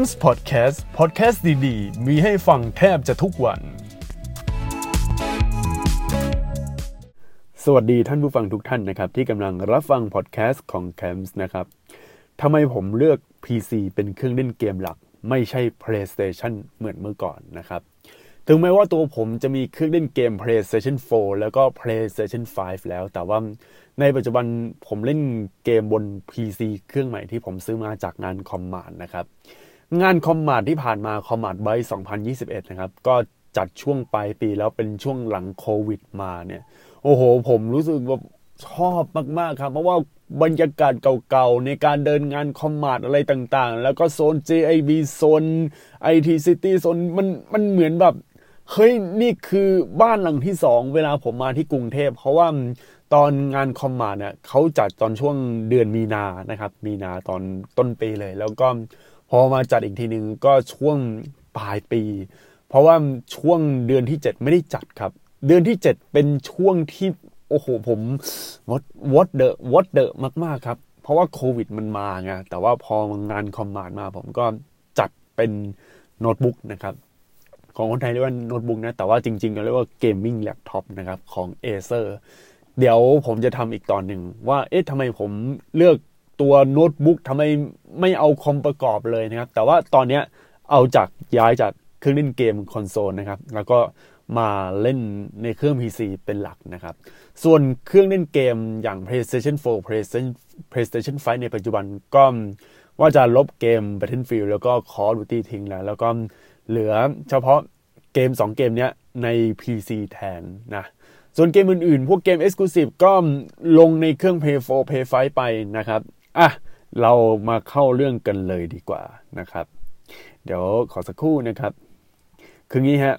m s Podcast Podcast ดีๆ มีให้ฟังแทบจะทุกวัน สวัสดีท่านผู้ฟังทุกท่านนะครับ ที่กำลังรับฟังพอดแคสต์ของ c a m s นะครับทำไมผมเลือก PC เป็นเครื่องเล่นเกมหลัก ไม่ใช่ PlayStation เหมือนเมื่อก่อนนะครับ ถึงแม้ว่าตัวผมจะมีเครื่องเล่นเกม PlayStation 4 แล้วก็ PlayStation 5 แล้ว แต่ว่าในปัจจุบันผมเล่นเกมบน PC เครื่องใหม่ที่ผมซื้อมาจากงานคอมมานด์นะครับ งานคอมมานด์ที่ผ่านมาคอมมานด์ไบ2021 นะครับ ก็จัดช่วงปลายปีแล้วเป็นช่วงหลังโควิดมาเนี่ย โอ้โห ผมรู้สึกว่าชอบมาก ๆ ครับ เพราะว่าบรรยากาศเก่าๆ ในการเดินงานคอมมานด์อะไรต่างๆ แล้วก็โซน JIB โซน IT City โซนมันมันเหมือนแบบ เฮ้ย นี่คือบ้านหลังที่สองเวลาผมมาที่กรุงเทพเพราะว่าตอนงาน Commart เนี่ยเขาจัดตอนช่วงเดือนมีนานะครับ มีนาตอนต้นปีเลย แล้วก็ พอมาจัดอีกทีหนึ่งก็ช่วงปลายปี เพราะว่าช่วงเดือนที่ 7 ไม่ได้จัดครับ เดือนที่ 7 เป็นช่วงที่โอ้โหผม what what the what the มากๆครับ เพราะว่าโควิดมันมาไงแต่ว่าพองาน Commart มาผมก็จัดเป็นโน้ตบุ๊กนะครับของคนไทยเรียกว่าโน้ตบุ๊กนะ แต่ว่าจริงๆเรียกว่า gaming laptop นะครับของ Acer เดี๋ยวผมจะทำอีกตอนหนึ่งว่าเอ๊ะทำไมผมเลือก ตัวโน้ตบุ๊กทำไมไม่เอาคอมประกอบเลยนะครับ แต่ว่าตอนนี้เอาจากย้ายจากเครื่องเล่นเกมคอนโซลนะครับ แล้วก็มาเล่นในเครื่อง PC เป็นหลักนะครับ ส่วนเครื่องเล่นเกมอย่าง PlayStation 4 PlayStation PlayStation 5 ในปัจจุบันก็ว่าจะลบเกม Battlefield แล้วก็ Call of Duty ทิ้งแล้ว แล้วก็เหลือเฉพาะเกม 2 เกมนี้ใน PC แทนนะ ส่วนเกมอื่นๆ พวกเกม Exclusive ก็ลงในเครื่อง Play 4 Play 5 ไปนะครับ อะเรามาเข้าเรื่องกันเลยดีกว่านะครับ เดี๋ยวขอสักครู่นะครับ คืองี้ฮะ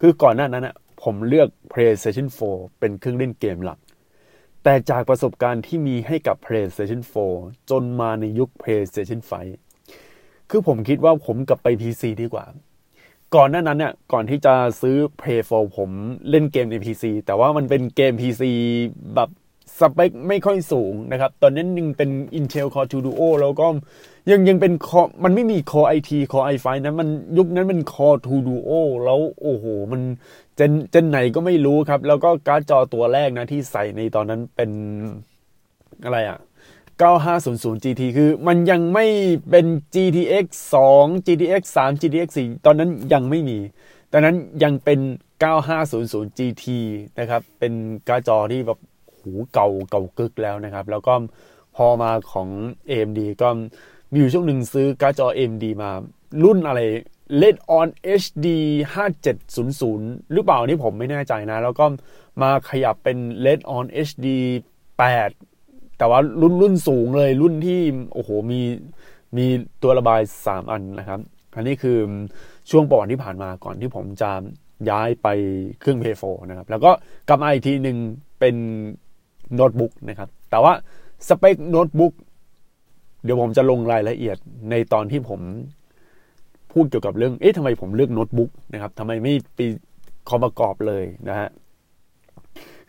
คือก่อนหน้านั้นนะผมเลือก PlayStation 4 เป็นเครื่องเล่นเกมหลัก แต่จากประสบการณ์ที่มีให้กับ PlayStation 4 จนมาในยุค PlayStation 5 คือผมคิดว่าผมกลับไป PC ดีกว่า ก่อนหน้านั้นเนี่ยก่อนที่จะซื้อ Play 4 ผมเล่นเกมใน PC แต่ว่ามันเป็นเกม PC แบบ สเปคไม่ค่อยสูงนะครับ ตอนนั้นยังเป็น Intel Core 2 Duo แล้วก็ยังยังเป็นคอมันไม่มี Core IT Core i5 นะมันยุคนั้นเป็น Core 2 Duo แล้วโอ้โห มันเจนเจนไหนก็ไม่รู้ครับ แล้วก็การ์ดจอตัวแรกนะที่ใส่ในตอนนั้นเป็นอะไรอะ่ะ9500 GT คือมันยังไม่เป็น GTX 2 GTX 3 GTX 4 ตอนนั้นยังไม่มี ตอนนั้นยังเป็น 9500 GT นะครับ เป็นการ์ดจอที่แบบ หูเก่าเก่ากึกแล้วนะครับ แล้วก็พอมาของ AMD ก็มีอยู่ช่วงหนึ่งซื้อการ์ดจอ AMD มารุ่นอะไร LED on HD 5700 หรือเปล่านี่ผมไม่แน่ใจนะ แล้วก็มาขยับเป็น LED on HD 8 แต่ว่ารุ่นรุ่นสูงเลยรุ่นที่ โอ้โห มีมีตัวระบาย 3 อันนะครับ อันนี้คือช่วงปอนที่ผ่านมาก่อนที่ผมจะย้ายไปเครื่อง p โฟนะครับ แล้วก็กลับมาอีกทีหนึ่งเป็น โน้ตบุ๊กนะครับ แต่ว่าสเปคโน้ตบุ๊กเดี๋ยวผมจะลงรายละเอียดในตอนที่ผมพูดเกี่ยวกับเรื่อง เอ๊ะทำไมผมเลือกโน้ตบุ๊กนะครับทำไมไม่ไปคอมประกอบเลยนะฮะ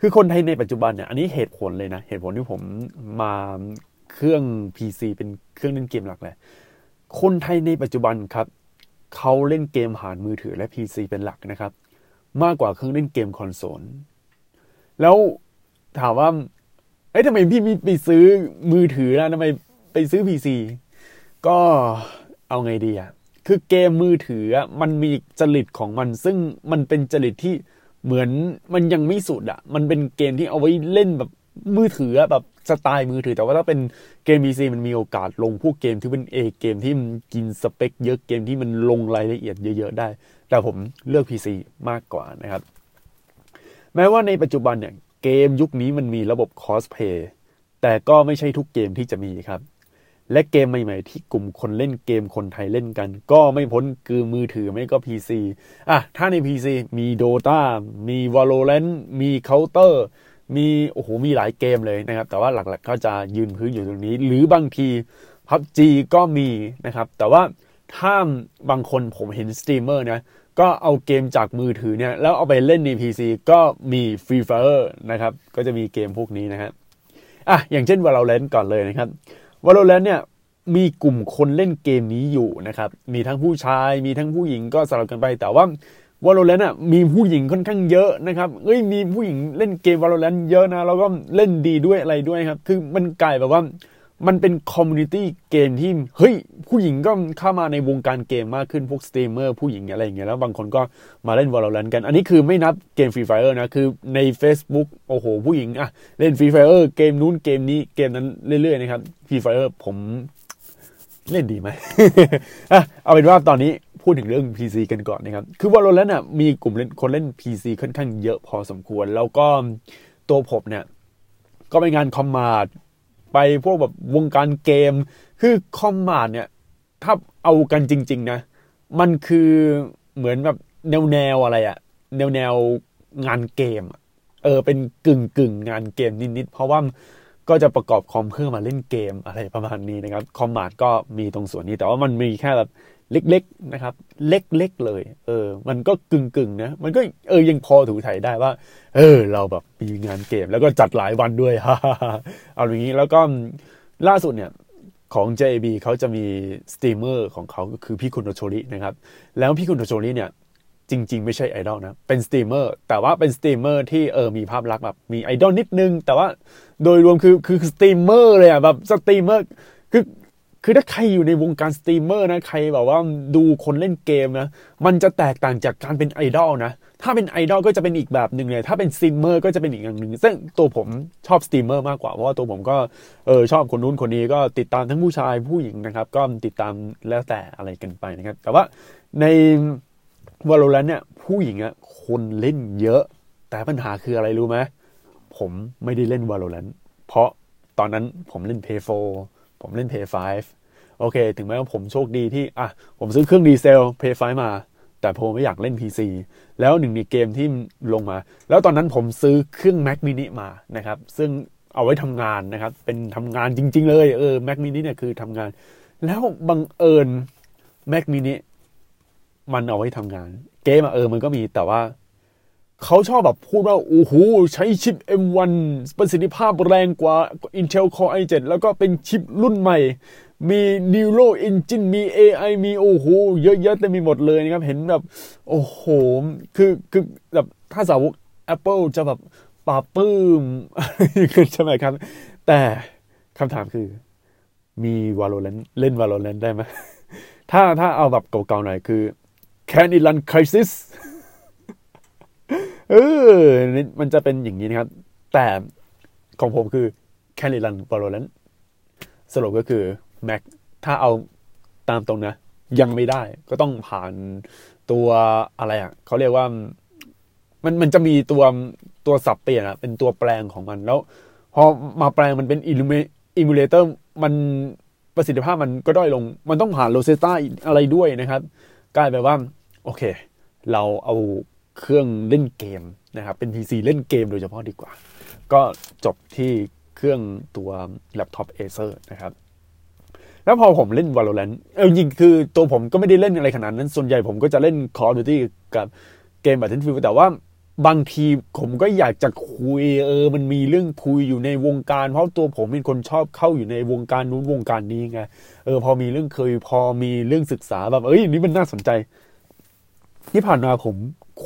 คือคนไทยในปัจจุบันเนี่ย อันนี้เหตุผลเลยนะ เหตุผลที่ผมมาเครื่อง PC เป็นเครื่องเล่นเกมหลักเลย คนไทยในปัจจุบันครับ เขาเล่นเกมผ่านมือถือและ PC เป็นหลักนะครับ มากกว่าเครื่องเล่นเกมคอนโซล แล้ว ถามว่าเอ้ยทำไมพี่มีไปซื้อมือถือนะทำไมไปซื้อ PC ก็เอาไงดีอะคือเกมมือถือมันมีจริตของมัน ซึ่งมันเป็นจริตที่เหมือนมันยังไม่สุดอะมันเป็นเกมที่เอาไว้เล่นแบบมือถือแบบสไตล์มือถือ แต่ว่าถ้าเป็นเกม PC มันมีโอกาสลงพวกเกมที่เป็นเอเกมที่มันกินสเปค เยอะเกมที่มันลงรายละเอียดเยอะ ๆ ได้ แต่ผมเลือก PC มากกว่านะครับ แม้ว่าในปัจจุบันเนี่ย เกมยุคนี้มันมีระบบคอสเพย์แต่ก็ไม่ใช่ทุกเกมที่จะมีครับ และเกมใหม่ๆ ที่กลุ่มคนเล่นเกมคนไทยเล่นกัน ก็ไม่พ้นคือมือถือไม่ก็ PC อะถ้าใน PC มี Dota มี Valorant มี Counter มีโอ้โหมีหลายเกมเลยนะครับ แต่ว่าหลักๆก็จะยืนพื้นอยู่ตรงนี้ หรือบางที PUBG ก็มีนะครับ แต่ว่า ถ้าบางคนผมเห็นสตรีมเมอร์นะก็เอาเกมจากมือถือเนี่ย แล้วเอาไปเล่นใน PC ก็มี Free Fire นะครับ ก็จะมีเกมพวกนี้นะครับอะอย่างเช่น Valorant ก่อนเลยนะครับ Valorant เนี่ยมีกลุ่มคนเล่นเกมนี้อยู่นะครับ มีทั้งผู้ชาย มีทั้งผู้หญิงก็สลับกันไปแต่ว่า Valorant อะมีผู้หญิงค่อนข้างเยอะนะครับเอ้ยมีผู้หญิงเล่นเกม Valorant เยอะนะแล้วก็เล่นดีด้วยอะไรด้วยครับ คือมันกลายแบบว่า มันเป็น community เกมที่ เฮ้ย ผู้หญิงก็เข้ามาในวงการเกมมากขึ้น พวกสตรีมเมอร์ ผู้หญิงอะไรอย่างเงี้ยแล้วบางคนก็มาเล่น Valorant กัน อันนี้คือไม่นับเกม Free Fire นะ คือใน Facebook โอ้โห ผู้หญิงอะเล่น Free Fire เกมนู้นเกมนี้เกมนั้นเรื่อยๆนะครับ Free Fire ผมเล่นดีไหมอะเอาเป็นว่าตอนนี้พูดถึงเรื่อง PC กันก่อนนะครับ คือ Valorant น่ะมีกลุ่มเล่นคนเล่น PC ค่อนข้างเยอะพอสมควร แล้วก็ตัวผมเนี่ยก็ไปงานคอมมาด ไปพวกแบบวงการเกม คือคอมมานเนี่ยถ้าเอากันจริง ๆ นะ มันคือเหมือนแบบแนวแนวอะไรอะแนวแนวงานเกมเออเป็นกึ่งกึ่งงานเกมนิดๆเพราะว่าก็จะประกอบคอมเพื่อมาเล่นเกมอะไรประมาณนี้นะครับ คอมมาดก็มีตรงส่วนนี้แต่ว่ามันมีแค่แบบ เล็กๆนะครับ เล็กๆเลย เออ มันก็กึ่งๆนะมันก็เออยังพอถูถ่ายได้ว่า เออ เราแบบมีงานเกมแล้วก็จัดหลายวันด้วยฮ่าเอาอย่างนี้แล้วก็ล่าสุดเนี่ยของ JB เขาจะมีสตรีมเมอร์ของเขาก็คือพี่คุณโนโชรินะครับ แล้วพี่คุณโนโชริเนี่ย จริง ๆ ไม่ใช่ไอดอลนะ เป็นสตรีมเมอร์แต่ว่าเป็นสตรีมเมอร์ที่เออมีภาพลักษณ์แบบมีไอดอลนิดนึง แต่ว่าโดยรวมคือคือสตรีมเมอร์เลยอะแบบสตรีมเมอร์คือ คือถ้าใครอยู่ในวงการสตรีมเมอร์นะใครแบบว่าดูคนเล่นเกมนะมันจะแตกต่างจากการเป็นไอดอลนะถ้าเป็นไอดอลก็จะเป็นอีกแบบหนึ่งเลยถ้าเป็นสตรีมเมอร์ก็จะเป็นอีกอย่างหนึ่งซึ่งตัวผมชอบสตรีมเมอร์มากกว่าเพราะว่าตัวผมก็เออชอบคนนู้นคนนี้ก็ติดตามทั้งผู้ชายผู้หญิงนะครับ ก็ติดตามแล้วแต่อะไรกันไปนะครับ แต่ว่าใน Valorant เนี่ยผู้หญิงอะคนเล่นเยอะ แต่ปัญหาคืออะไรรู้ไหมผมไม่ได้เล่น Valorant เพราะตอนนั้นผมเล่น p 4 ผมเล่น p 5โอเค ถึงแม้ว่าผมโชคดีที่ อะ ผมซื้อเครื่องดีเซล PS5 มา แต่ผมไม่อยากเล่น PC แล้วหนึ่งในเกมที่ลงมา แล้วตอนนั้นผมซื้อเครื่อง Mac mini มานะครับ ซึ่งเอาไว้ทำงานนะครับ เป็นทำงานจริง ๆ เลย เออ Mac mini เนี่ยคือทำงาน แล้วบังเอิญ Mac mini มันเอาไว้ทำงาน เกมเออ มันก็มีแต่ว่า เขาชอบแบบพูดว่า โอ้โห ใช้ชิป M1 ประสิทธิภาพแรงกว่า Intel Core i7 แล้วก็เป็นชิปรุ่นใหม่ มี Neural Engine มี AI มีโอ้โห เยอะแยะเต็มไปหมดเลยนะครับ เห็นแบบ โอ้โห คือคือแบบถ้าสาวก Apple จะแบบปาปื้มใช่ไหมครับ แต่คำถามคือมี Valorant เล่น Valorant ได้ไหมถ้าถ้าเอาแบบเก่าๆหน่อยคือ Can it run Crisis เออมันจะเป็นอย่างนี้นะครับ แต่ของผมคือ Can it run Valorant สรุปก็คือ Mac ถ้าเอาตามตรงนะ ยังไม่ได้ก็ต้องผ่านตัวอะไรอะเขาเรียกว่ามันมันจะมีตัวตัวสับเปลี่ยนอะเป็นตัวแปลงของมันแล้วพอมาแปลงมันเป็น emulator มันประสิทธิภาพมันก็ด้อยลง มันต้องผ่านโลเซต้าอะไรด้วยนะครับ กลายไปว่า โอเค เราเอา เครื่องเล่นเกมนะครับเป็น PC เล่นเกมโดยเฉพาะดีกว่า ก็จบที่เครื่องตัวแล็ปท็อป Acer นะครับแล้วพอผมเล่น Valorant เออจริงคือตัวผมก็ไม่ได้เล่นอะไรขนาดนั้น ส่วนใหญ่ผมก็จะเล่น Call of Duty กับเกม Battlefield แต่ว่าบางทีผมก็อยากจะคุยเออ มันมีเรื่องคุยอยู่ในวงการ เพราะตัวผมเป็นคนชอบเข้าอยู่ในวงการนู้นวงการนี้ไงเออพอมีเรื่องเคยพอมีเรื่องศึกษาแบบเอ้ยนี่มันน่าสนใจ ที่ผ่านมาผม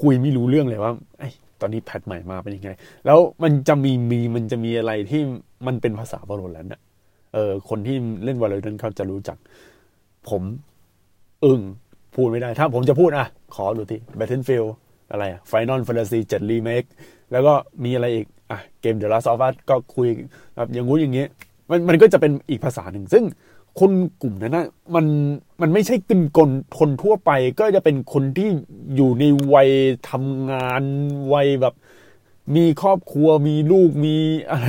คุยไม่รู้เรื่องเลยว่าไอ้ตอนนี้แพทใหม่มาเป็นยังไง แล้วมันจะมีมีมันจะมีอะไรที่มันเป็นภาษาบอลแล้วเนี่ยเออ คนที่เล่นวอลเลย์นั้นเขาจะรู้จัก ผมอึ้งพูดไม่ได้ ถ้าผมจะพูดอะ ขอดูที่ Battlefield อะไรอะ Final Fantasy 7 Remake แล้วก็มีอะไรอีก อะ เกม The Last of Us ก็คุยแบบอย่างงู้นอย่างงี้ มันมันก็จะเป็นอีกภาษาหนึ่ง ซึ่ง คนกลุ่มนั้นนะมันมันไม่ใช่กึนกลคนทั่วไป ก็จะเป็นคนที่อยู่ในวัยทำงานวัยแบบ มีครอบครัวมีลูกมีอะไร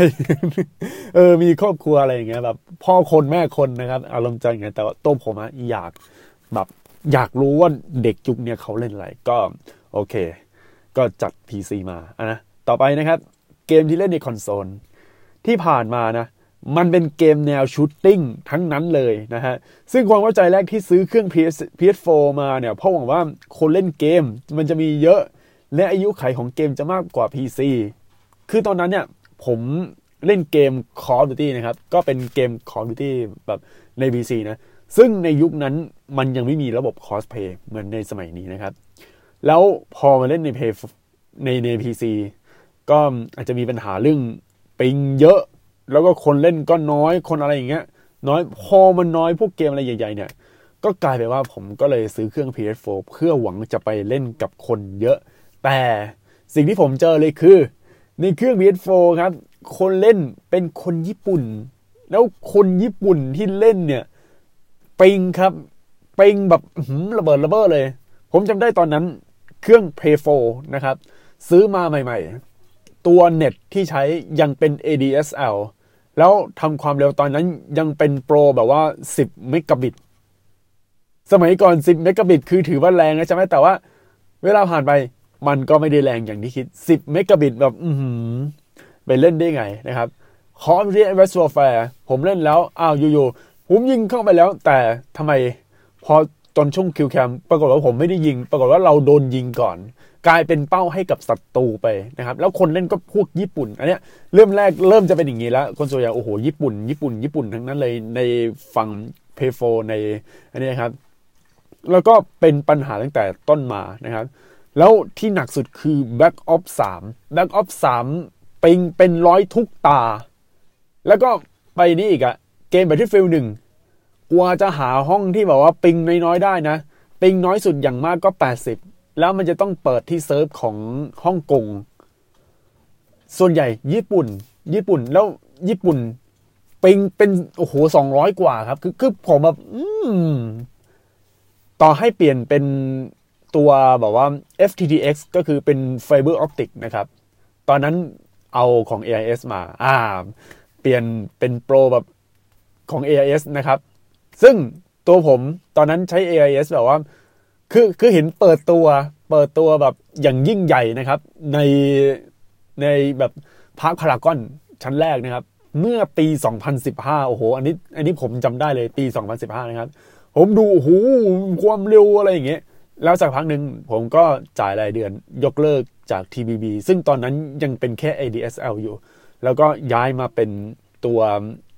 เออ มีครอบครัวอะไรอย่างเงี้ยแบบ พ่อคนแม่คนนะครับอารมณ์ใจอย่างเงี้ยแต่ว่าตัวผมอะอยากแบบ อยากรู้ว่าเด็กจุกเนี่ยเขาเล่นอะไรก็ โอเค ก็จัด PC มาอะนะต่อไปนะครับ เกมที่เล่นในคอนโซลที่ผ่านมานะ มันเป็นเกมแนวชูตติ้งทั้งนั้นเลยนะฮะ ซึ่งความเข้าใจแรกที่ซื้อเครื่อง PS PS4 มาเนี่ยเพราะหวังว่าคนเล่นเกมมันจะมีเยอะ และอายุไขของเกมจะมากกว่า PC คือตอนนั้นเนี่ยผมเล่นเกม Call of Duty นะครับ ก็เป็นเกม Call of Duty แบบใน PC นะ ซึ่งในยุคนั้นมันยังไม่มีระบบ cosplay เหมือนในสมัยนี้นะครับ แล้วพอมาเล่นใน Play ในใน PC ก็อาจจะมีปัญหาเรื่องปิงเยอะ แล้วก็คนเล่นก็น้อยคนอะไรอย่างเงี้ย น้อยพอมันน้อยพวกเกมอะไรใหญ่ๆเนี่ย ก็กลายไปว่าผมก็เลยซื้อเครื่อง PS4 เพื่อหวังจะไปเล่นกับคนเยอะ แต่สิ่งที่ผมเจอเลยคือ ในเครื่อง PS4 ครับ คนเล่นเป็นคนญี่ปุ่น แล้วคนญี่ปุ่นที่เล่นเนี่ยปิงครับปิงแบบระเบิดระเบ้อเลย ผมจำได้ตอนนั้นเครื่อง Play 4นะครับ ซื้อมาใหม่ๆ ตัวเน็ตที่ใช้ยังเป็น ADSL แล้วทำความเร็วตอนนั้นยังเป็นโปรแบบว่า 10 เมกะบิต สมัยก่อน 10 เมกะบิต คือถือว่าแรงนะใช่ไหมแต่ว่า เวลาผ่านไปมันก็ไม่ได้แรงอย่างที่คิด 10 เมกะบิตแบบ อืไปเล่นได้ไงนะครับคอมเรียนเวส w ์แฟร์ผมเล่นแล้ว อ้าวอยู่ๆผมยิงเข้าไปแล้ว แต่ทำไมพอตอนช่วงคิวแคมปรากฏว่าผมไม่ได้ยิง ปรากฏว่าเราโดนยิงก่อน กลายเป็นเป้าให้กับศัตรูไปนะครับ แล้วคนเล่นก็พวกญี่ปุ่น อันเนี้ยเริ่มแรกเริ่มจะเป็นอย่างนี้แล้วคนส่วนใหญ่โอ้โหญี่ปุ่น ญี่ปุ่น ญี่ปุ่นทั้งนั้นเลยในฝั่งเพย์โฟในอันนี้ครับ แล้วก็เป็นปัญหาตั้งแต่ต้นมานะครับ แล้วที่หนักสุดคือ Back of 3 Back of 3เป็นเป็นร้อยทุกตา แล้วก็ไปนี่อีกอะเกม Battlefield 1กว่าจะหาห้องที่แบบว่า ping น้อยๆได้นะ ping น้อยสุดอย่างมากก็ 80 แล้วมันจะต้องเปิดที่เซิร์ฟของฮ่องกง ส่วนใหญ่ญี่ปุ่น ญี่ปุ่นแล้วญี่ปุ่น ping เป็นโอ้โหสองร้อยกว่าครับ คือคือผมแบบอืมต่อให้เปลี่ยนเป็นตัวแบบว่า FTTX ก็คือเป็น fiber optic นะครับ ตอนนั้นเอาของ AIS มา อ่า เปลี่ยนเป็นโปรแบบของ AIS นะครับ ซึ่งตัวผมตอนนั้นใช้ AIS แบบว่า คือคือเห็นเปิดตัวเปิดตัวแบบอย่างยิ่งใหญ่นะครับ ในในแบบพาร์คพารากอนชั้นแรกนะครับ เมื่อปี 2015 โอ้โห อันนี้อันนี้ผมจำได้เลยปี 2015 นะครับ ผมดูโอ้โหความเร็วอะไรอย่างเงี้ยแล้วสักพักหนึ่งผมก็จ่ายรายเดือนยกเลิกจาก 3BB ซึ่งตอนนั้นยังเป็นแค่ ADSL อยู่ แล้วก็ย้ายมาเป็นตัว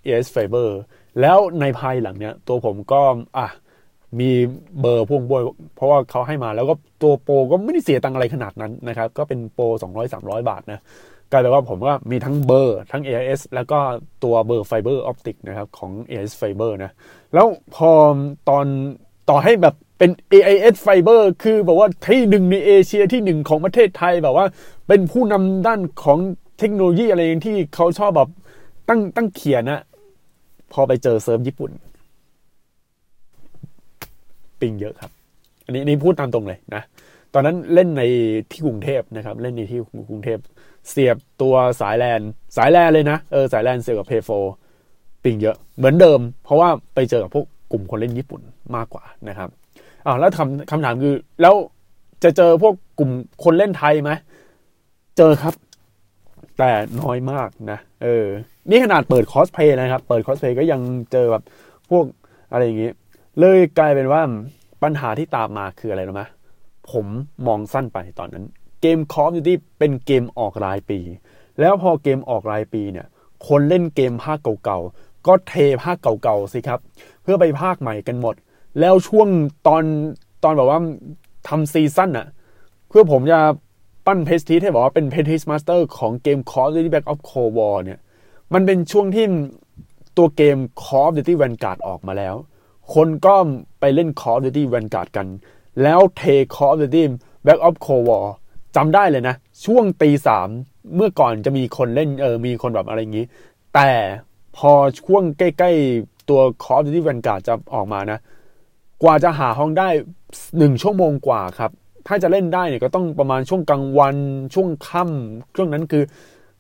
AIS Fiber แล้วในภายหลังเนี้ยตัวผมก็อะ มีเบอร์พ่วงด้วยเพราะว่าเขาให้มาแล้วก็ตัวโปรก็ไม่ได้เสียตังอะไรขนาดนั้นนะครับ ก็เป็นโปร 200 300 บาทนะกลายเป็นว่าผมก็มีทั้งเบอร์ทั้ง AIS แล้วก็ตัวเบอร์ fiber optic นะครับของ AIS Fiber นะ แล้วพอตอนต่อให้แบบเป็น AIS Fiber คือแบบว่าที่หนึ่งในเอเชียที่หนึ่งของประเทศไทยแบบว่า เป็นผู้นำด้านของเทคโนโลยีอะไรที่เขาชอบแบบตั้งตั้งเขียนนะพอไปเจอเซิร์ฟญี่ปุ่น ปิงเยอะครับ อันนี้นี่พูดตามตรงเลยนะ ตอนนั้นเล่นในที่กรุงเทพนะครับ เล่นในที่กรุงเทพ เสียบตัวสายแลนสายแลนเลยนะ เออสายแลนเสียบกับเพย์โฟปิงเยอะเหมือนเดิม เพราะว่าไปเจอกับพวกกลุ่มคนเล่นญี่ปุ่นมากกว่านะครับอ่าแล้วคำคำถามคือแล้วจะเจอพวกกลุ่มคนเล่นไทยไหมเจอครับ แต่น้อยมากนะ เออ นี่ขนาดเปิดคอสเพย์นะครับ เปิดคอสเพย์ก็ยังเจอแบบพวกอะไรอย่างงี้ เลยกลายเป็นว่าปัญหาที่ตามมาคืออะไรรู้ไหมผมมองสั้นไปตอนนั้น เกม Call of Duty เป็นเกมออกรายปี แล้วพอเกมออกรายปีเนี่ย คนเล่นเกมภาคเก่าๆ ก็เทภาคเก่าๆสิครับ เพื่อไปภาคใหม่กันหมด แล้วช่วงตอนตอนแบบว่าทำ season อะเพื่อผมจะปั้น prestige ให้บอกว่าเป็น prestige master ของเกม Call of Duty Black Ops Cold War เนี่ย มันเป็นช่วงที่ตัวเกม Call of Duty Vanguard ออกมาแล้ว คนก็ไปเล่น Call of Duty Vanguard กัน แล้วเท Call of Duty Black Ops Cold War จำได้เลยนะ ช่วงตีสามเมื่อก่อนจะมีคนเล่นเออมีคนแบบอะไรอย่างนี้ แต่พอช่วงใกล้ ๆ ตัว Call of Duty Vanguard จะออกมานะ กว่าจะหาห้องได้หนึ่งชั่วโมงกว่าครับ ถ้าจะเล่นได้เนี่ยก็ต้องประมาณช่วงกลางวันช่วงค่ำช่วงนั้นคือ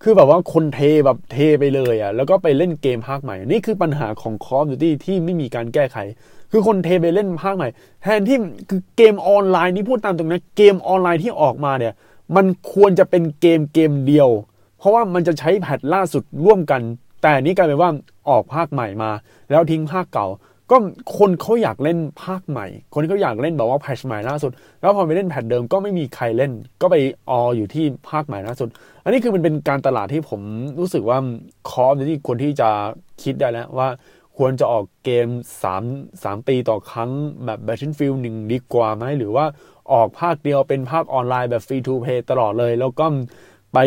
คือแบบว่าคนเทแบบเทไปเลยอะ่ะ แล้วก็ไปเล่นเกมภาคใหม่ นี่คือปัญหาของ Call of Duty ที่ไม่มีการแก้ไข คือคนเทไปเล่นภาคใหม่ แทนที่คือเกมออนไลน์นี่พูดตามตรงนะเกมออนไลน์ที่ออกมาเนี่ย มันควรจะเป็นเกมเกมเดียว เพราะว่ามันจะใช้แพทล่าสุดร่วมกัน แต่นี่กลายเป็นว่าออกภาคใหม่มา แล้วทิ้งภาคเก่า ก็คนเขาอยากเล่นภาคใหม่ คนเขาอยากเล่นแบบว่าแพทช์ใหม่ล่าสุด แล้วพอไปเล่นแพทเดิมก็ไม่มีใครเล่น ก็ไปอออยู่ที่ภาคใหม่ล่าสุด อันนี้คือมันเป็นการตลาดที่ผมรู้สึกว่าCall of Duty ควรที่จะคิดได้แล้วว่าควรจะออกเกม 3 3 ปีต่อครั้งแบบ Battlefield 1 ดีกว่าไหม หรือว่าออกภาคเดียวเป็นภาคออนไลน์แบบ free to play ตลอดเลย แล้วก็ไป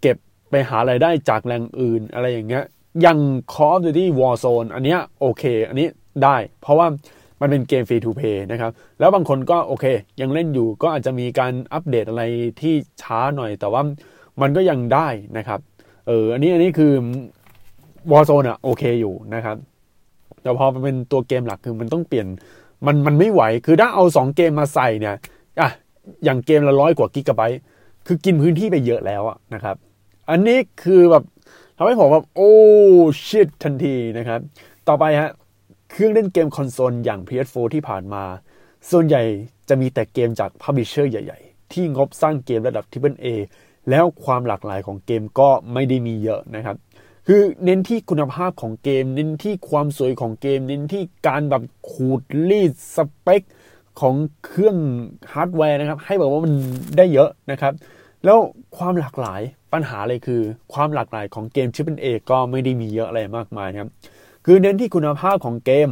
เก็บไปหาไรายได้จากแหล่งอื่นอะไรอย่างเงี้ย ยัง Call of Duty Warzone อันเนี้ยโอเค อันนี้ ได้ เพราะว่ามันเป็นเกม free to play นะครับ แล้วบางคนก็โอเค ยังเล่นอยู่ก็อาจจะมีการอัปเดตอะไรที่ช้าหน่อย แต่ว่ามันก็ยังได้นะครับเอออันนี้อันนี้คือ Warzone อะโอเคอยู่นะครับ แต่พอมันเป็นตัวเกมหลักคือมันต้องเปลี่ยนมันมันไม่ไหวคือถ้าเอาสองเกมมาใส่เนี่ยอะอย่างเกมละร้อยกว่ากิกะไบต์คือกินพื้นที่ไปเยอะแล้วอะนะครับ อันนี้คือแบบทำให้ผมแบบโอ้ชิตทันทีนะครับ ต่อไปฮะ เครื่องเล่นเกมคอนโซลอย่าง PS4 ที่ผ่านมา ส่วนใหญ่จะมีแต่เกมจาก publisher ใหญ่ ๆ ที่งบสร้างเกมระดับ Triple A แล้วความหลากหลายของเกมก็ไม่ได้มีเยอะนะครับ คือเน้นที่คุณภาพของเกม เน้นที่ความสวยของเกม เน้นที่การแบบขูดรีดสเปคของเครื่องฮาร์ดแวร์นะครับ ให้แบบว่ามันได้เยอะนะครับ แล้วความหลากหลายปัญหาเลยคือ ความหลากหลายของเกม Triple A ก็ไม่ได้มีเยอะอะไรมากมายนะครับ คือเน้นที่คุณภาพของเกม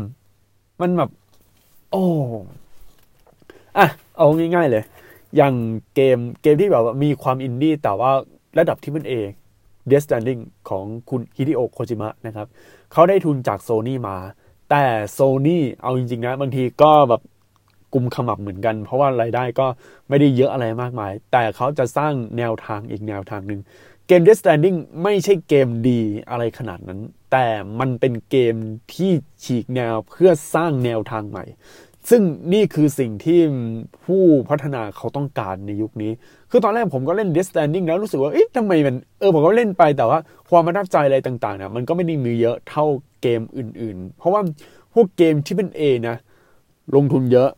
มันแบบ โอ้อะเอาง่ายๆเลย อย่างเกมเกมที่แบบมีความอินดี้แต่ว่าระดับที่มันเอง Death Stranding ของคุณฮิเดโอะ โคจิมะนะครับ เขาได้ทุนจากโซนี่มา แต่โซนี่เอาจริงๆนะ บางทีก็แบบกุมขมับเหมือนกัน เพราะว่ารายได้ก็ไม่ได้เยอะอะไรมากมาย แต่เขาจะสร้างแนวทางอีกแนวทางหนึ่งเกม Death Stranding ไม่ใช่เกมดีอะไรขนาดนั้น แต่มันเป็นเกมที่ฉีกแนวเพื่อสร้างแนวทางใหม่ ซึ่งนี่คือสิ่งที่ผู้พัฒนาเขาต้องการในยุคนี้ คือตอนแรกผมก็เล่น Death Standing แล้วรู้สึกว่า เอ๊ะทำไมมัน เออผมก็เล่นไปแต่ว่าความประทับใจอะไรต่างๆเนี่ยมันก็ไม่ได้มีเยอะเท่าเกมอื่นๆ เพราะว่าพวกเกมที่เป็นเอนะ ลงทุนเยอะ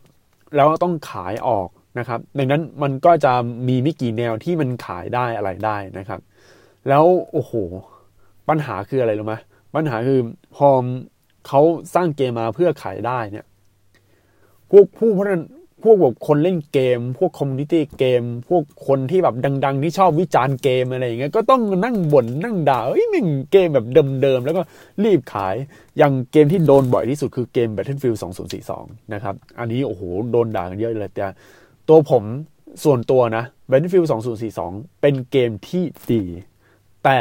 แล้วต้องขายออกนะครับ ดังนั้นมันก็จะมีไม่กี่แนวที่มันขายได้อะไรได้นะครับ แล้วโอ้โห ปัญหาคืออะไรรู้ไหม ปัญหาคือพอเขาสร้างเกมมาเพื่อขายได้เนี่ย พวกผู้พัฒนพวกแบบคนเล่นเกม พวกคอมมูนิตี้เกม พวกคนที่แบบดัง ๆ ที่ชอบวิจารณ์เกมอะไรอย่างเงี้ยก็ต้องนั่งบ่นนั่งด่าเอ้ยมึงเกมแบบเดิมๆ แล้วก็รีบขาย อย่างเกมที่โดนบ่อยที่สุดคือเกม Battlefield 2042 นะครับ อันนี้โอ้โห โดนด่ากันเยอะเลยแต่ตัวผมส่วนตัวนะ Battlefield 2042 เป็นเกมที่ดี แต่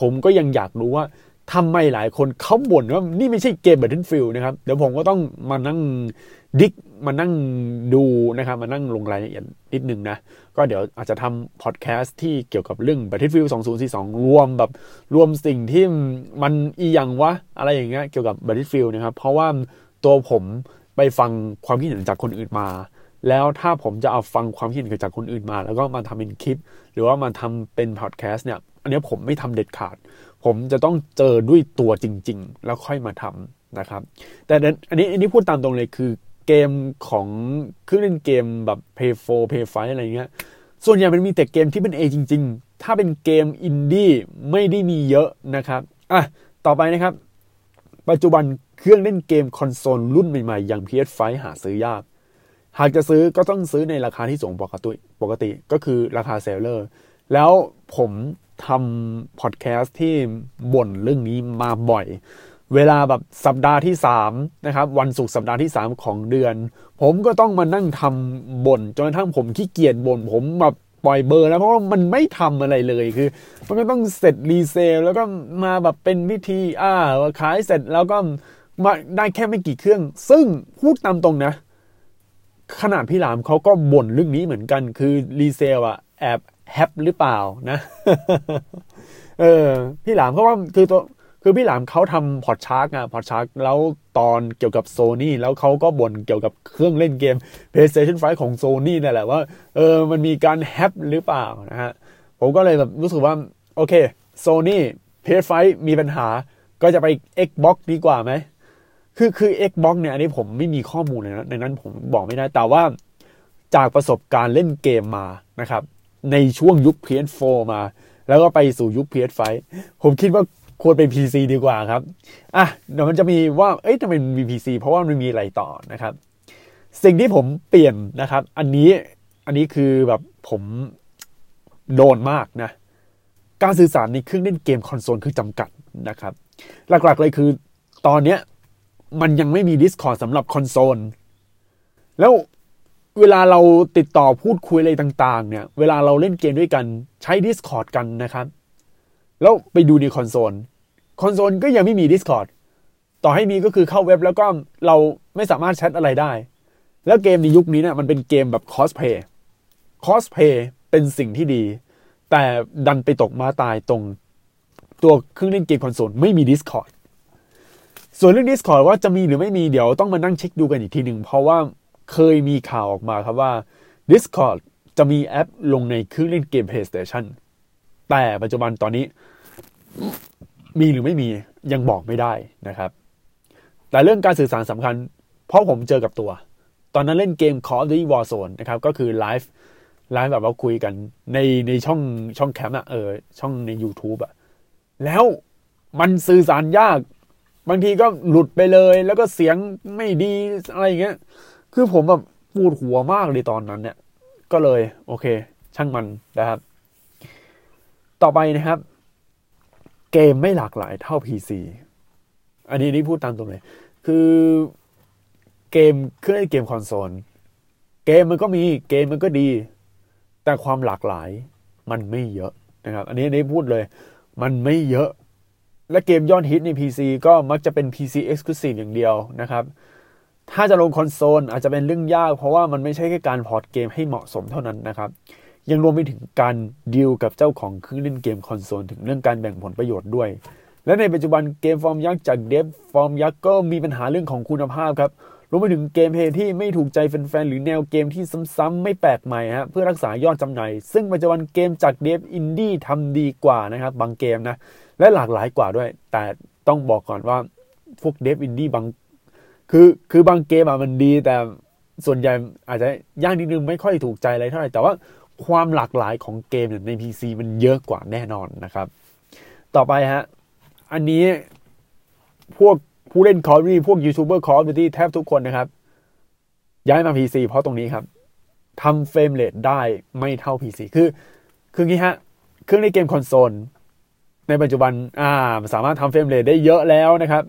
ผมก็ยังอยากรู้ว่า ทำไมหลายคนเขาบ่นว่านี่ไม่ใช่เกม Battlefield นะครับ เดี๋ยวผมก็ต้องมานั่งดิกมานั่งดูนะครับ มานั่งลงรายละเอียดนิดนึงนะ ก็เดี๋ยวอาจจะทำพอดแคสต์ที่เกี่ยวกับเรื่อง Battlefield 2042 รวมแบบรวมสิ่งที่มันอีหยังวะ อะไรอย่างเงี้ยเกี่ยวกับ Battlefield นะครับ เพราะว่าตัวผมไปฟังความคิดเห็นจากคนอื่นมา แล้วถ้าผมจะเอาฟังความคิดเห็นจากคนอื่นมา แล้วก็มาทำเป็นคลิป หรือว่ามาทำเป็นพอดแคสต์เนี่ยอันนี้ผมไม่ทำเด็ดขาด ผมจะต้องเจอด้วยตัวจริง ๆ แล้วค่อยมาทำนะครับ แต่อันนี้อันนี้พูดตามตรงเลยคือเกมของเครื่องเล่นเกมแบบ Pay 4 Pay 5อะไรเงี้ยส่วนใหญ่มันมีแต่เกมที่เป็น A จริง ๆ ถ้าเป็นเกมอินดี้ไม่ได้มีเยอะนะครับอะต่อไปนะครับ ปัจจุบันเครื่องเล่นเกมคอนโซลรุ่นใหม่ๆ อย่าง PS5 หาซื้อยาก หากจะซื้อก็ต้องซื้อในราคาที่สูงปกติปกติก็คือราคา seller แล้วผม ทำพอดแคสต์ที่บ่นเรื่องนี้มาบ่อย เวลาแบบสัปดาห์ที่3นะครับวันศุกร์สัปดาห์ที่ 3 ของเดือน ผมก็ต้องมานั่งทำบ่นจนกระทั่งผมขี้เกียจบ่นผมแบบปล่อยเบอร์แล้วเพราะว่ามันไม่ทำอะไรเลยคือ มันก็ต้องเสร็จรีเซลแล้วก็มาแบบเป็นวิธีอ่าขายเสร็จแล้วก็มาได้แค่ไม่กี่เครื่อง ซึ่งพูดตามตรงนะ ขนาดพี่หลามเขาก็บ่นเรื่องนี้เหมือนกัน คือรีเซลอะแอบ แฮปหรือเปล่านะ เออ พี่หลามเพราะว่าคือตัวคือพี่หลามเขาทำพอดชาร์กอะพอดชาร์กแล้วตอนเกี่ยวกับโซนี่แล้วเขาก็บ่นเกี่ยวกับเครื่องเล่นเกม PlayStation 5 ของโซนี่นั่นแหละว่า เออ มันมีการแฮปหรือเปล่านะฮะ ผมก็เลยแบบรู้สึกว่า โอเคโซนี่ PS5 มีปัญหาก็จะไป Xbox ดีกว่าไหม คือคือ Xbox เนี่ย อันนี้ผมไม่มีข้อมูลเลยนะในนั้นผมบอกไม่ได้ แต่ว่าจากประสบการณ์เล่นเกมมานะครับ ในช่วงยุค PS4 มา แล้วก็ไปสู่ยุค PS5 ผมคิดว่าควรเป็น PC ดีกว่าครับอะเดี๋ยวมันจะมีว่าเอ้ยทำไมมันมี PC เพราะว่ามันมีอะไรต่อนะครับ สิ่งที่ผมเปลี่ยนนะครับ อันนี้อันนี้คือแบบผมโดนมากนะการสื่อสารในเครื่องเล่นเกมคอนโซลคือจำกัดนะครับ หลักๆเลยคือตอนเนี้ยมันยังไม่มี Discord สำหรับคอนโซล แล้ว เวลาเราติดต่อพูดคุยอะไรต่างๆ เนี่ย เวลาเราเล่นเกมด้วยกันใช้ Discord กันนะครับ แล้วไปดูในคอนโซล คอนโซลก็ยังไม่มี Discord ต่อให้มีก็คือเข้าเว็บแล้วก็เราไม่สามารถแชทอะไรได้ แล้วเกมในยุคนี้เนี่ยมันเป็นเกมแบบ cross play cross play เป็นสิ่งที่ดี แต่ดันไปตกมาตายตรงตัวเครื่องเล่นเกมคอนโซลไม่มี Discord ส่วนเรื่อง Discord ว่าจะมีหรือไม่มีเดี๋ยวต้องมานั่งเช็คดูกันอีกทีหนึ่งเพราะว่า เคยมีข่าวออกมาครับว่า Discord จะมีแอปลงในเครื่องเล่นเกม PlayStation แต่ปัจจุบันตอนนี้ มีหรือไม่มียังบอกไม่ได้นะครับ แต่เรื่องการสื่อสารสำคัญ เพราะผมเจอกับตัว ตอนนั้นเล่นเกม Call of Duty Warzone นะครับ ก็คือไลฟ์ไลฟ์แบบว่าคุยกันในในช่องช่องแคมป์อะเออช่องใน YouTube อะแล้วมันสื่อสารยาก บางทีก็หลุดไปเลย แล้วก็เสียงไม่ดีอะไรอย่างเงี้ย คือผมแบบปวดหัวมากเลยตอนนั้นเนี่ย ก็เลยโอเค ช่างมันนะครับ ต่อไปนะครับ เกมไม่หลากหลายเท่า PC อันนี้นี่พูดตามตรงเลย คือเกมเครื่องเล่นเกมคอนโซล เกมมันก็มีเกมมันก็ดี แต่ความหลากหลายมันไม่เยอะนะครับ อันนี้นี่พูดเลย มันไม่เยอะ และเกมยอดฮิตใน PC ก็มักจะเป็น PC Exclusive อย่างเดียวนะครับ ถ้าจะลงคอนโซลอาจจะเป็นเรื่องยากเพราะว่ามันไม่ใช่แค่การ port เกมให้เหมาะสมเท่านั้นนะครับ ยังรวมไปถึงการดีลกับเจ้าของเครื่องเล่นเกมคอนโซลถึงเรื่องการแบ่งผลประโยชน์ด้วย และในปัจจุบันเกมฟอร์มยักษ์จาก dev ฟอร์มยักษ์ก็มีปัญหาเรื่องของคุณภาพครับรวมไปถึง gameplay ที่ไม่ถูกใจแฟนๆ หรือแนวเกมที่ซ้ำๆ ไม่แปลกใหม่ฮะเพื่อรักษายอดจำหน่าย ซึ่งปัจจุบันเกมจาก dev อินดี้ทำดีกว่านะครับ บางเกมนะ และหลากหลายกว่าด้วย แต่ต้องบอกก่อนว่าพวก dev indie บาง คือคือบางเกมอะมันดีแต่ส่วนใหญ่อาจจะย่ากนิดนึงไม่ค่อยถูกใจอะไรเท่าไหร่แต่ว่าความหลากหลายของเกมใน PC มันเยอะกว่าแน่นอนนะครับ ต่อไปฮะ อันนี้พวกผู้เล่น Call of Duty พวกยูทูบเบอร์ Call of Duty แทบทุกคนนะครับ ย้ายมา PC เพราะตรงนี้ครับทำ frame rate ได้ไม่เท่า PC คือ คืองี้ฮะ เครื่องในเกมคอนโซลในปัจจุบันอ่าสามารถทำ frame rate ได้เยอะแล้วนะครับ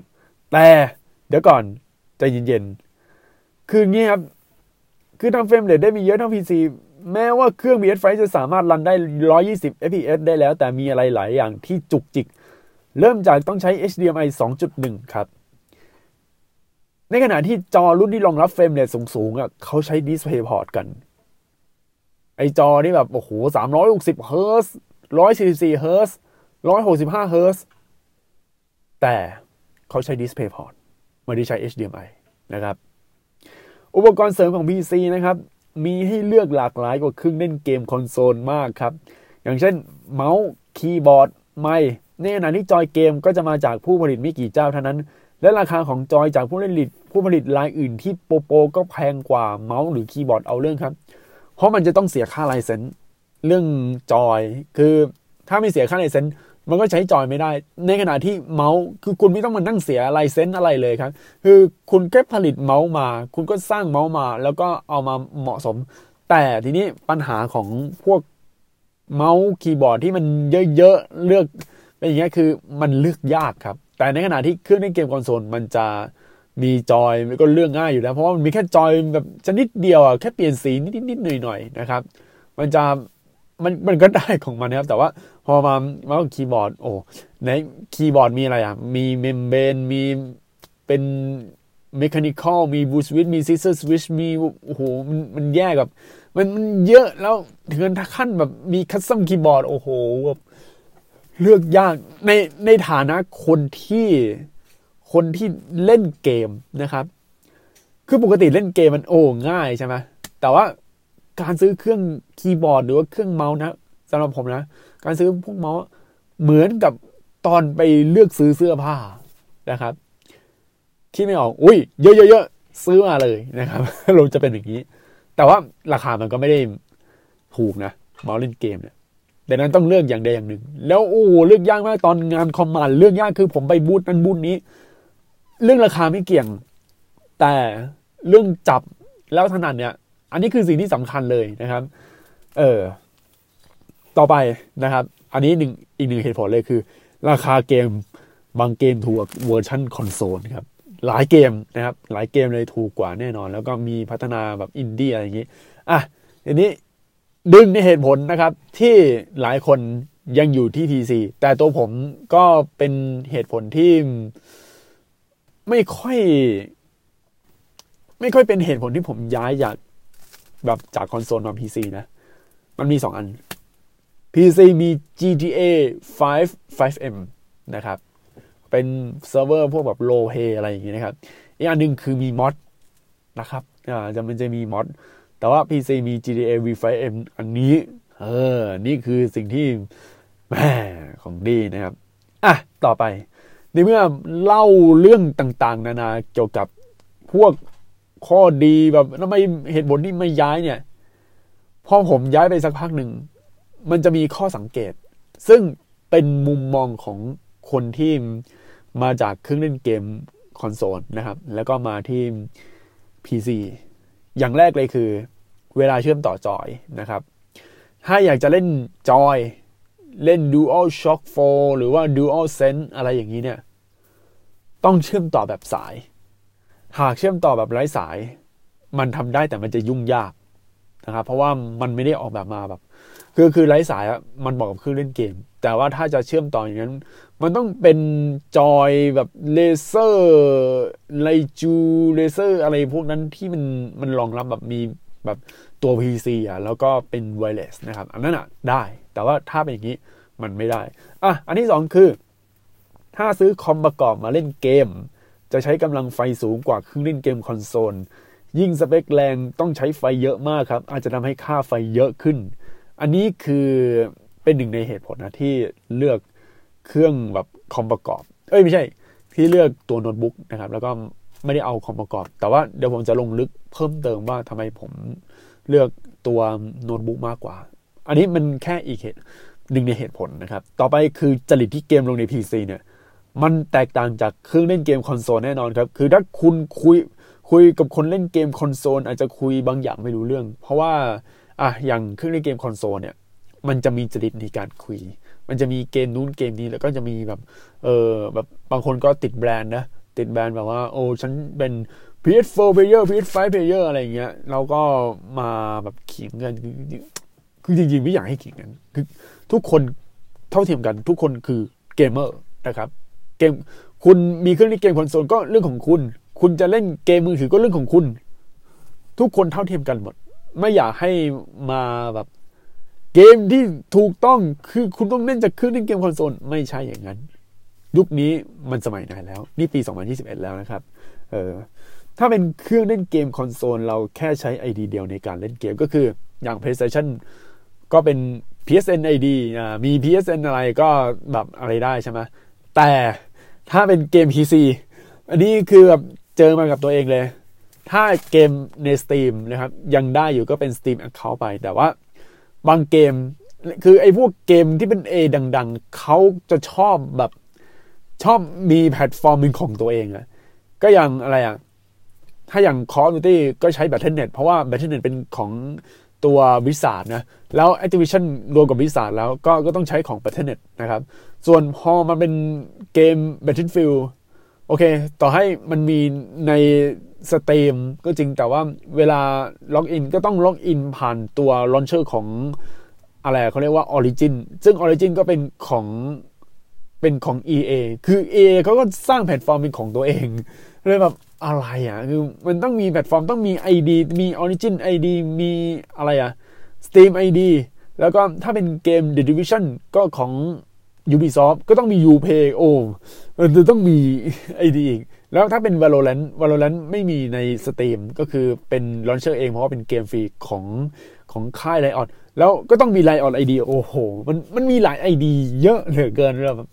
แต่เดี๋ยวก่อน ใจเย็นๆ คืองี้ครับ คือทำ frame rate ได้มีเยอะเท่า PC แม้ว่าเครื่อง PS5 จะสามารถรันได้ 120 fps ได้แล้ว แต่มีอะไรหลายอย่างที่จุกจิก เริ่มจากต้องใช้ HDMI 2.1 ครับ ในขณะที่จอรุ่นที่รองรับ frame rateสูงๆอะเขาใช้ Display Port กัน ไอ้จอนี่แบบ โอ้โห 360 เฮิรตซ์ 144 เฮิรตซ์ 165 เฮิรตซ์แต่เขาใช้ Display Port ไม่ได้ใช้ HDMI นะครับ อุปกรณ์เสริมของ PC นะครับ มีให้เลือกหลากหลายกว่าเครื่องเล่นเกมคอนโซลมากครับ อย่างเช่นเมาส์คีย์บอร์ดไมค์ในขณะที่จอยเกมก็จะมาจากผู้ผลิตไม่กี่เจ้าเท่านั้น และราคาของจอยจากผู้ผลิตผู้ผลิตรายอื่นที่โปรๆก็แพงกว่าเมาส์หรือคีย์บอร์ดเอาเรื่องครับ เพราะมันจะต้องเสียค่า license เรื่องจอย คือถ้าไม่เสียค่า license มันก็ใช้จอยไม่ได้ ในขณะที่เมาส์คือคุณไม่ต้องมานั่งเสียอะ license อะไรเลยครับ คือคุณแค่ผลิตเมาส์มา คุณก็สร้างเมาส์มา แล้วก็เอามาเหมาะสม แต่ทีนี้ปัญหาของพวกเมาส์คีย์บอร์ดที่มันเยอะๆเลือกเป็นอย่างเงี้ยคือมันเลือกยากครับ แต่ในขณะที่เครื่องเล่นเกมคอนโซลมันจะมีจอยมันก็เลือกง่ายอยู่แล้ว เพราะว่ามันมีแค่จอยแบบชนิดเดียวอะแค่เปลี่ยนสีนิดๆหน่อยๆนะครับ มันจะมันมันก็ได้ของมันนะครับ แต่ว่า พอมามาคีย์บอร์ด โอ้ในคีย์บอร์ดมีอะไรอะ มี membrane มีเป็น mechanical มี blue switch มี scissor switch มีโอ้โหมันมันแยกกับ มันมันเยอะแล้วถึงขั้นแบบมี custom keyboard โอ้โหแบบเลือกยากในในฐานะคนที่คนที่เล่นเกมนะครับ คือปกติเล่นเกมมันโอ้ง่ายใช่ไหมแต่ว่าการซื้อเครื่องคีย์บอร์ดหรือว่าเครื่องเมาส์นะสำหรับผมนะ การซื้อพวกเมาส์เหมือนกับตอนไปเลือกซื้อเสื้อผ้านะครับคิดไม่ออก อุ้ยเยอะๆซื้อมาเลยนะครับลมจะเป็นอย่างนี้ แต่ว่าราคามันก็ไม่ได้ถูกนะเมาส์เล่นเกมเนี่ยแต่นั้นต้องเลือกอย่างใดอย่างหนึ่ง แล้วโอ้เลือกยากมากตอนงานคอมมานด์เลือกยากคือผมไปบูธนั้นบูธนี้ เรื่องราคาไม่เกี่ยง แต่เรื่องจับแล้วถนัดเนี่ย อันนี้คือสิ่งที่สำคัญเลยนะครับ เออ ต่อไปนะครับ อันนี้หนึ่งอีกหนึ่งเหตุผลเลยคือ ราคาเกมบางเกมถูกเวอร์ชันคอนโซลครับ หลายเกมนะครับ หลายเกมเลยถูกกว่าแน่นอน แล้วก็มีพัฒนาแบบอินดี้อะไรอย่างนี้ อะทีนี้ดึงในเหตุผลนะครับ ที่หลายคนยังอยู่ที่ PC แต่ตัวผมก็เป็นเหตุผลที่ไม่ค่อย ไม่ค่อยเป็นเหตุผลที่ผมย้ายจากแบบจากคอนโซลมา PC นะ มันมีสองอัน PC มี GTA 5 5M นะครับ เป็นเซิร์ฟเวอร์พวกแบบโลเ y อะไรอย่างงี้นะครับ อีกอันหนึ่งคือมีมอดนะครับอ่าจะมันจะมีมอดแต่ว่า PC มี GTA V5M อันนี้ เออ นี่คือสิ่งที่แหมของดีนะครับ อะ ต่อไป ในเมื่อเล่าเรื่องต่างๆ นานาเกี่ยวกับพวกข้อดีแบบทำไมเหตุผลที่ไม่ย้ายเนี่ย พอผมย้ายไปสักพักหนึ่ง มันจะมีข้อสังเกต ซึ่งเป็นมุมมองของคนที่มาจากเครื่องเล่นเกมคอนโซลนะครับ แล้วก็มาที่ PC อย่างแรกเลยคือ เวลาเชื่อมต่อจอยนะครับ ถ้าอยากจะเล่นจอย เล่น Dual Shock 4 หรือว่า Dual Sense อะไรอย่างนี้เนี่ย ต้องเชื่อมต่อแบบสาย หากเชื่อมต่อแบบไร้สาย มันทำได้แต่มันจะยุ่งยากนะครับ เพราะว่ามันไม่ได้ออกแบบมาแบบ คือคือไร้สายอะมันบอกกับเครื่องเล่นเกม แต่ว่าถ้าจะเชื่อมต่ออย่างนั้น มันต้องเป็นจอยแบบ Razer Raiju Razer อะไรพวกนั้นที่มันมันรองรับแบบมีแบบตัว PC อะแล้วก็เป็น wireless นะครับ อันนั้นอะได้ แต่ว่าถ้าเป็นอย่างนี้มันไม่ได้ อะ อันที่สองคือ ถ้าซื้อคอมประกอบมาเล่นเกม จะใช้กำลังไฟสูงกว่าเครื่องเล่นเกมคอนโซลยิ่งสเปคแรงต้องใช้ไฟเยอะมากครับ อาจจะทำให้ค่าไฟเยอะขึ้น อันนี้คือเป็นหนึ่งในเหตุผลนะที่เลือกเครื่องแบบคอมประกอบ เอ้ยไม่ใช่ ที่เลือกตัวโน้ตบุ๊กนะครับ แล้วก็ไม่ได้เอาคอมประกอบ แต่ว่าเดี๋ยวผมจะลงลึกเพิ่มเติมว่าทำไมผมเลือกตัวโน้ตบุ๊กมากกว่า อันนี้มันแค่อีกเหตุหนึ่งในเหตุผลนะครับ ต่อไปคือจริตที่เกมลงใน PC เนี่ยมันแตกต่างจากเครื่องเล่นเกมคอนโซลแน่นอนครับ คือถ้าคุณคุยคุยกับคนเล่นเกมคอนโซลอาจจะคุยบางอย่างไม่รู้เรื่อง เพราะว่า อะอย่างเครื่องเล่นเกมคอนโซลเนี่ย มันจะมีจริตในการคุย มันจะมีเกมนู้นเกมนี้แล้วก็จะมีแบบ เออแบบบางคนก็ติดแบรนด์นะติดแบรนด์แบบว่า โอ้ฉันเป็น PS4 player PS5 player อะไรอย่างเงี้ยเราก็มาแบบขิงกันคือจริงๆไม่อยากให้ขิงกันคือทุกคนเท่าเทียมกันทุกคนคือเกมเมอร์นะครับเกมคุณมีเครื่องเล่นเกมคอนโซลก็เรื่องของคุณ คุณจะเล่นเกมมือถือก็เรื่องของคุณ ทุกคนเท่าเทียมกันหมด ไม่อยากให้มาแบบเกมที่ถูกต้องคือคุณต้องเล่นจากเครื่องเล่นเกมคอนโซลไม่ใช่อย่างนั้น ยุคนี้มันสมัยไหนแล้ว นี่ปี 2021 แล้วนะครับ เออถ้าเป็นเครื่องเล่นเกมคอนโซลเราแค่ใช้ ID เดียวในการเล่นเกมก็คืออย่าง PlayStation ก็เป็น PSN ID อ่ามี PSN อะไรก็แบบอะไรได้ใช่ไหมแต่ถ้าเป็นเกม PC อันนี้คือแบบเจอมากับตัวเองเลย ถ้าเกมใน Steam นะครับ ยังได้อยู่ก็เป็น Steam Account ไป แต่ว่าบางเกมคือไอ้พวกเกมที่เป็น A ดัง ๆ เขาจะชอบแบบชอบมีแพลตฟอร์มเป็นของตัวเองอะก็อย่างอะไรอะถ้าอย่าง Call of Duty ก็ใช้ Battle.net เพราะว่า Battle.net เป็นของตัว Blizzard นะ แล้ว Activision รวมกับ Blizzard แล้วก็ก็ต้องใช้ของ Battle.net นะครับ ส่วนพอมันเป็นเกม Battlefield โอเค ต่อให้มันมีใน Steam ก็จริงแต่ว่าเวลา log in ก็ต้อง log in ผ่านตัว launcher ของอะไรเขาเรียกว่า Origin ซึ่ง Origin ก็เป็นของเป็นของ EA คือ EA เขาก็สร้างแพลตฟอร์มเป็นของตัวเองเลยแบบอะไรอะคือมันต้องมีแพลตฟอร์มต้องมี ID มี Origin ID มีอะไรอะ Steam ID แล้วก็ถ้าเป็นเกม The Division ก็ของ Ubisoft ก็ต้องมี Uplay โอ้มันจะต้องมี ID อีก แล้วถ้าเป็น Valorant Valorant ไม่มีใน Steam ก็คือเป็น launcher เองเพราะว่าเป็นเกมฟรีของของค่าย Riot แล้วก็ต้องมี Riot ID โอ้โห มันมันมีหลาย ID เยอะเหลือเกินแบบ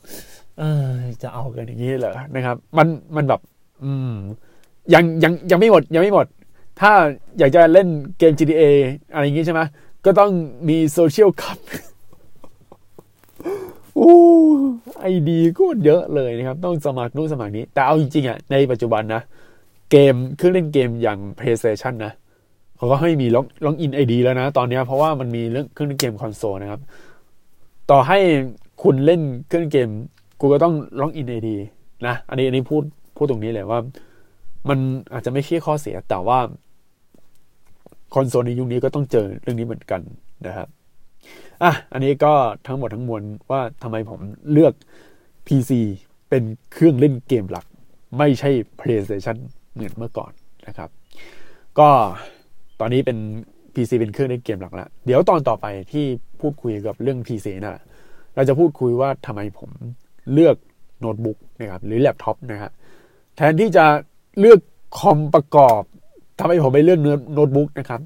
เออจะเอากันอย่างนี้เหรอนะครับ มันมันแบบ อืม ยังยังยังไม่หมด ยังไม่หมด ถ้าอยากจะเล่นเกม GTA อะไรอย่างงี้ใช่ไหมก็ต้องมี Social Club ID ก็เยอะเลยนะครับ ต้องสมัครนู่นสมัครนี้ แต่เอาจริงๆอะในปัจจุบันนะ เกมเครื่องเล่นเกมอย่าง PlayStation นะเขาก็ให้มี log login ID แล้วนะ ตอนนี้เพราะว่ามันมีเรื่องเครื่องเล่นเกมคอนโซลนะครับ ต่อให้คุณเล่นเครื่องเกมกูก็ต้องล็อกอินไอดีนะ อันนี้อันนี้พูดพูดตรงนี้เลยว่า มันอาจจะไม่ใช่ข้อเสียแต่ว่าคอนโซลในยุคนี้ก็ต้องเจอเรื่องนี้เหมือนกันนะครับ อะอันนี้ก็ทั้งหมดทั้งมวลว่าทำไมผมเลือก PC เป็นเครื่องเล่นเกมหลัก ไม่ใช่ PlayStation เหมือนเมื่อก่อนนะครับ ก็ตอนนี้เป็น PC เป็นเครื่องเล่นเกมหลักแล้วเดี๋ยวตอนต่อไปที่พูดคุยกับเรื่อง PC นะ่ะเราจะพูดคุยว่าทำไมผมเลือกโน้ตบุ๊กนะครับหรือแล็ปท็อปนะครับแทนที่จะเลือกคอมประกอบทำไมผมไปเลือกโน้ตบุ๊กนะครับ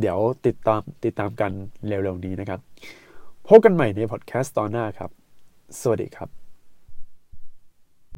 เดี๋ยวติดตามติดตามกันเร็วๆนี้นะครับ พบกันใหม่ในพอดแคสต์ตอนหน้าครับ สวัสดีครับ